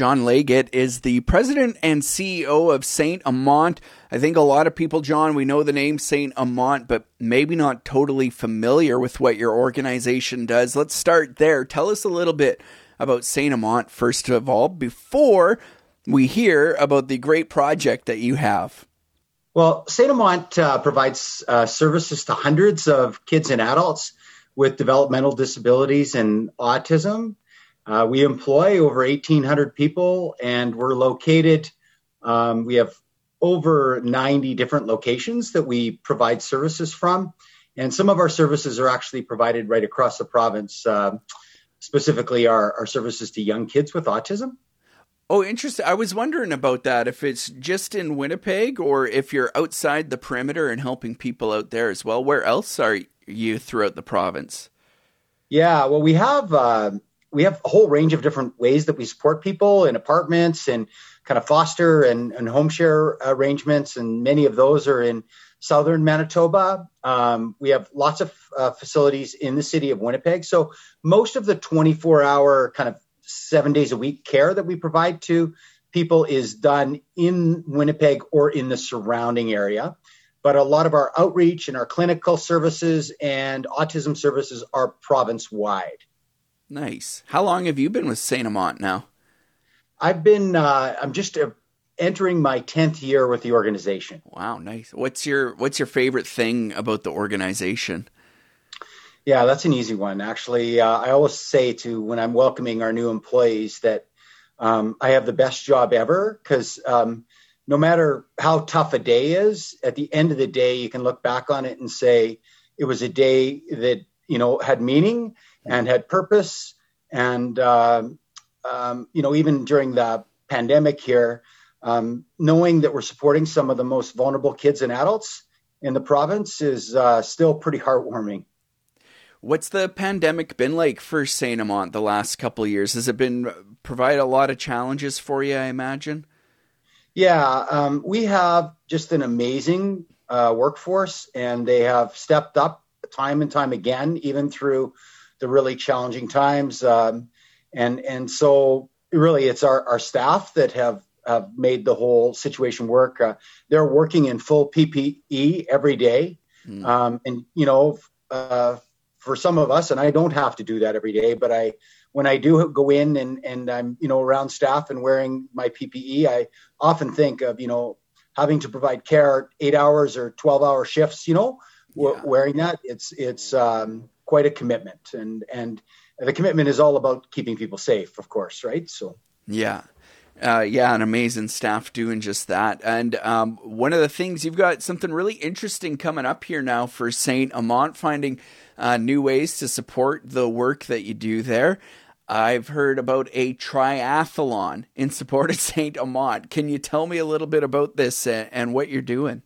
John Leggat is the president and CEO of Saint Amant. I think a lot of people, John, we know the name Saint Amant, but maybe not totally familiar with what your organization does. Let's start there. Tell us a little bit about Saint Amant, first of all, before we hear about the great project that you have. Well, Saint Amant uh, provides uh, services to hundreds of kids and adults with developmental disabilities and autism. Uh, we employ over 1,800 people, and we're located. Um, we have over 90 different locations that we provide services from, and some of our services are actually provided right across the province. Uh, specifically, our, our services to young kids with autism. Oh, interesting. I was wondering about that. If it's just in Winnipeg or if you're outside the perimeter and helping people out there as well. Where else are you throughout the province? Yeah, well, we have uh, we have a whole range of different ways that we support people in apartments and kind of foster and, and home share arrangements, and many of those are in southern Manitoba. Um, we have lots of uh, facilities in the city of Winnipeg. So most of the 24 hour kind of seven days a week care that we provide to people is done in Winnipeg or in the surrounding area. But a lot of our outreach and our clinical services and autism services are province wide. Nice. How long have you been with Saint Amant now? I've been, uh, I'm just uh, entering my 10th year with the organization. Wow, nice. What's your, what's your favorite thing about the organization? Yeah, that's an easy one. Actually, uh, I always say to when I'm welcoming our new employees that um, I have the best job ever because um, no matter how tough a day is, at the end of the day, you can look back on it and say it was a day that you know had meaning and had purpose. And uh, um, you know, even during the pandemic here, um, knowing that we're supporting some of the most vulnerable kids and adults in the province is uh, still pretty heartwarming. What's the pandemic been like for Saint Amant the last couple of years? Has it been provide a lot of challenges for you? I imagine. Yeah, um, we have just an amazing uh, workforce, and they have stepped up time and time again, even through the really challenging times. Um, and and so really, it's our, our staff that have have made the whole situation work. Uh, they're working in full PPE every day, mm. um, and you know. Uh, for some of us, and I don't have to do that every day, but I, when I do go in and, and I'm, you know, around staff and wearing my PPE, I often think of, you know, having to provide care eight hours or 12 hour shifts, you know, yeah. wearing that. It's, it's um, quite a commitment. And, and the commitment is all about keeping people safe, of course. Right. So, yeah. Uh, yeah, an amazing staff doing just that. And um, one of the things you've got something really interesting coming up here now for Saint Amant, finding uh, new ways to support the work that you do there. I've heard about a triathlon in support of Saint Amant. Can you tell me a little bit about this and, and what you're doing?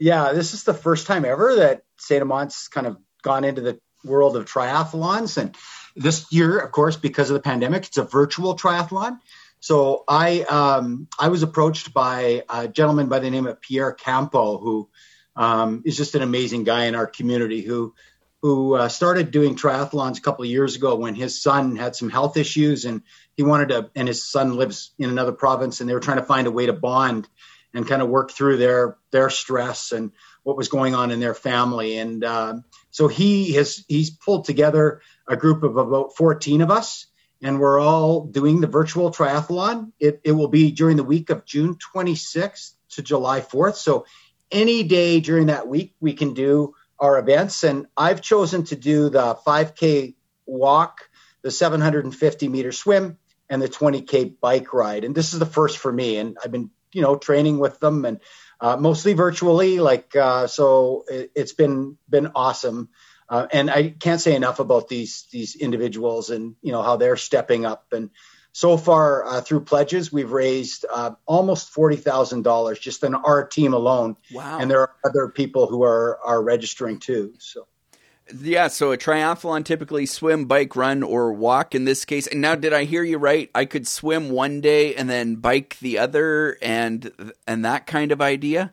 Yeah, this is the first time ever that Saint Amant's kind of gone into the world of triathlons. And this year, of course, because of the pandemic, it's a virtual triathlon. So I um, I was approached by a gentleman by the name of Pierre Campo, who um, is just an amazing guy in our community who who uh, started doing triathlons a couple of years ago when his son had some health issues and he wanted to and his son lives in another province and they were trying to find a way to bond and kind of work through their their stress and what was going on in their family and uh, so he has he's pulled together a group of about 14 of us and we're all doing the virtual triathlon. It, it will be during the week of June 26th to July 4th. So any day during that week, we can do our events. And I've chosen to do the 5K walk, the 750 meter swim, and the 20K bike ride. And this is the first for me. And I've been, you know, training with them and uh, mostly virtually. Like, uh, so it, has been, been awesome. Uh, and I can't say enough about these these individuals and you know how they're stepping up. And so far uh, through pledges, we've raised uh, almost forty thousand dollars just in our team alone. Wow! And there are other people who are are registering too. So. Yeah, so a triathlon typically swim, bike, run, or walk in this case. And now, did I hear you right? I could swim one day and then bike the other, and and that kind of idea.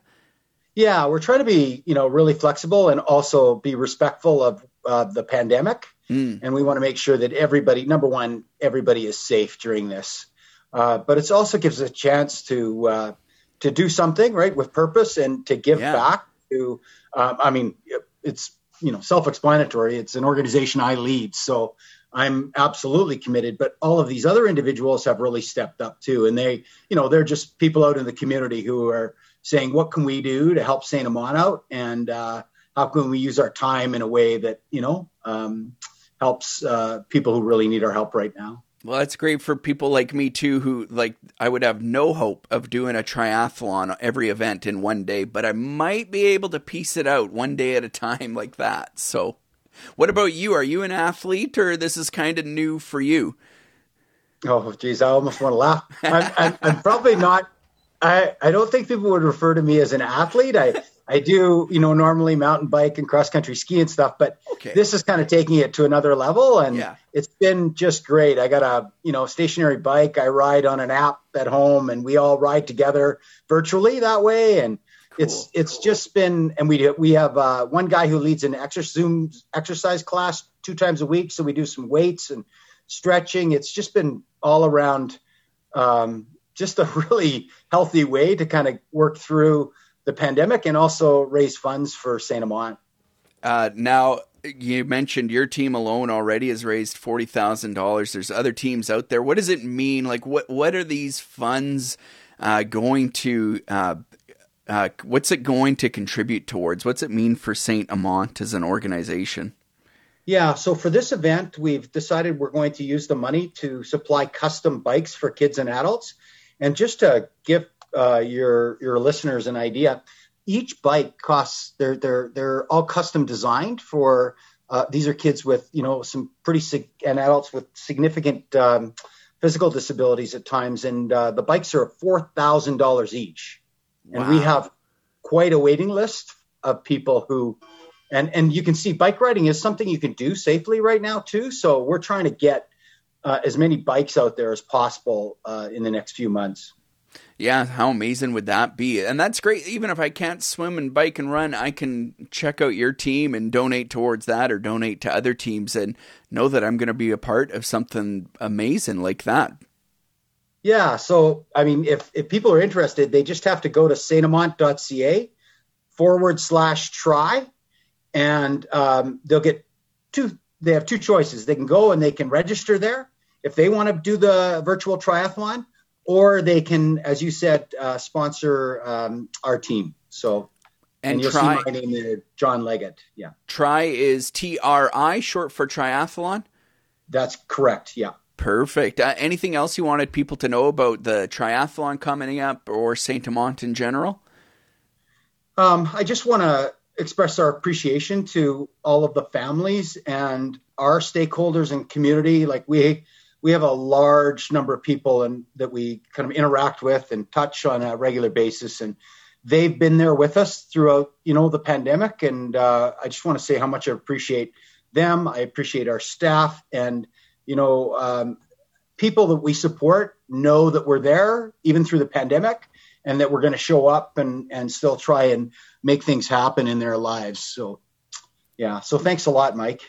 Yeah, we're trying to be, you know, really flexible and also be respectful of uh, the pandemic. Mm. And we want to make sure that everybody, number one, everybody is safe during this. uh, but it also gives a chance to uh, to do something right with purpose and to give yeah. back to. Um, I mean, it's you know self-explanatory. It's an organization I lead, so I'm absolutely committed. But all of these other individuals have really stepped up too, and they, you know, they're just people out in the community who are saying, "What can we do to help Saint Amant out?" and uh, how can we use our time in a way that you know um, helps uh, people who really need our help right now. Well, that's great for people like me too, who like I would have no hope of doing a triathlon every event in one day, but I might be able to piece it out one day at a time like that. So, what about you? Are you an athlete, or this is kind of new for you? Oh, geez, I almost want to laugh. I'm, I'm, I'm probably not. I I don't think people would refer to me as an athlete. I I do, you know, normally mountain bike and cross country ski and stuff, but okay. this is kind of taking it to another level and yeah. it's been just great. I got a, you know, stationary bike. I ride on an app at home and we all ride together virtually that way. And cool. it's, it's cool. just been, and we, we have uh, one guy who leads an exercise, Zoom exercise class two times a week. So we do some weights and stretching. It's just been all around, um, just a really healthy way to kind of work through the pandemic and also raise funds for Saint Amant. Uh, now, you mentioned your team alone already has raised forty thousand dollars. There's other teams out there. What does it mean? Like, what what are these funds uh, going to? Uh, uh, what's it going to contribute towards? What's it mean for Saint Amant as an organization? Yeah, so for this event, we've decided we're going to use the money to supply custom bikes for kids and adults. And just to give uh, your your listeners an idea, each bike costs they're they're they're all custom designed for. Uh, these are kids with you know some pretty sig- and adults with significant um, physical disabilities at times, and uh, the bikes are four thousand dollars each, wow. and we have quite a waiting list of people who and and you can see bike riding is something you can do safely right now too. So we're trying to get uh, as many bikes out there as possible uh, in the next few months. Yeah, how amazing would that be? And that's great. Even if I can't swim and bike and run, I can check out your team and donate towards that or donate to other teams and know that I'm going to be a part of something amazing like that. Yeah. So, I mean, if, if people are interested, they just have to go to saintamant.ca forward slash try and um, they'll get two. They have two choices. They can go and they can register there if they want to do the virtual triathlon or they can, as you said, uh, sponsor um, our team. So, and, and you'll try, see my name there, John Leggat. Yeah. Try is T R I, short for triathlon. That's correct. Yeah. Perfect. Uh, anything else you wanted people to know about the triathlon coming up or Saint Amant in general? Um, I just want to express our appreciation to all of the families and our stakeholders and community. Like we we have a large number of people and that we kind of interact with and touch on a regular basis. And they've been there with us throughout you know the pandemic. And uh, i just want to say how much i appreciate them. I appreciate our staff. And you know um, people that we support know that we're there even through the pandemic and that we're going to show up and and still try and make things happen in their lives. So yeah. So thanks a lot mike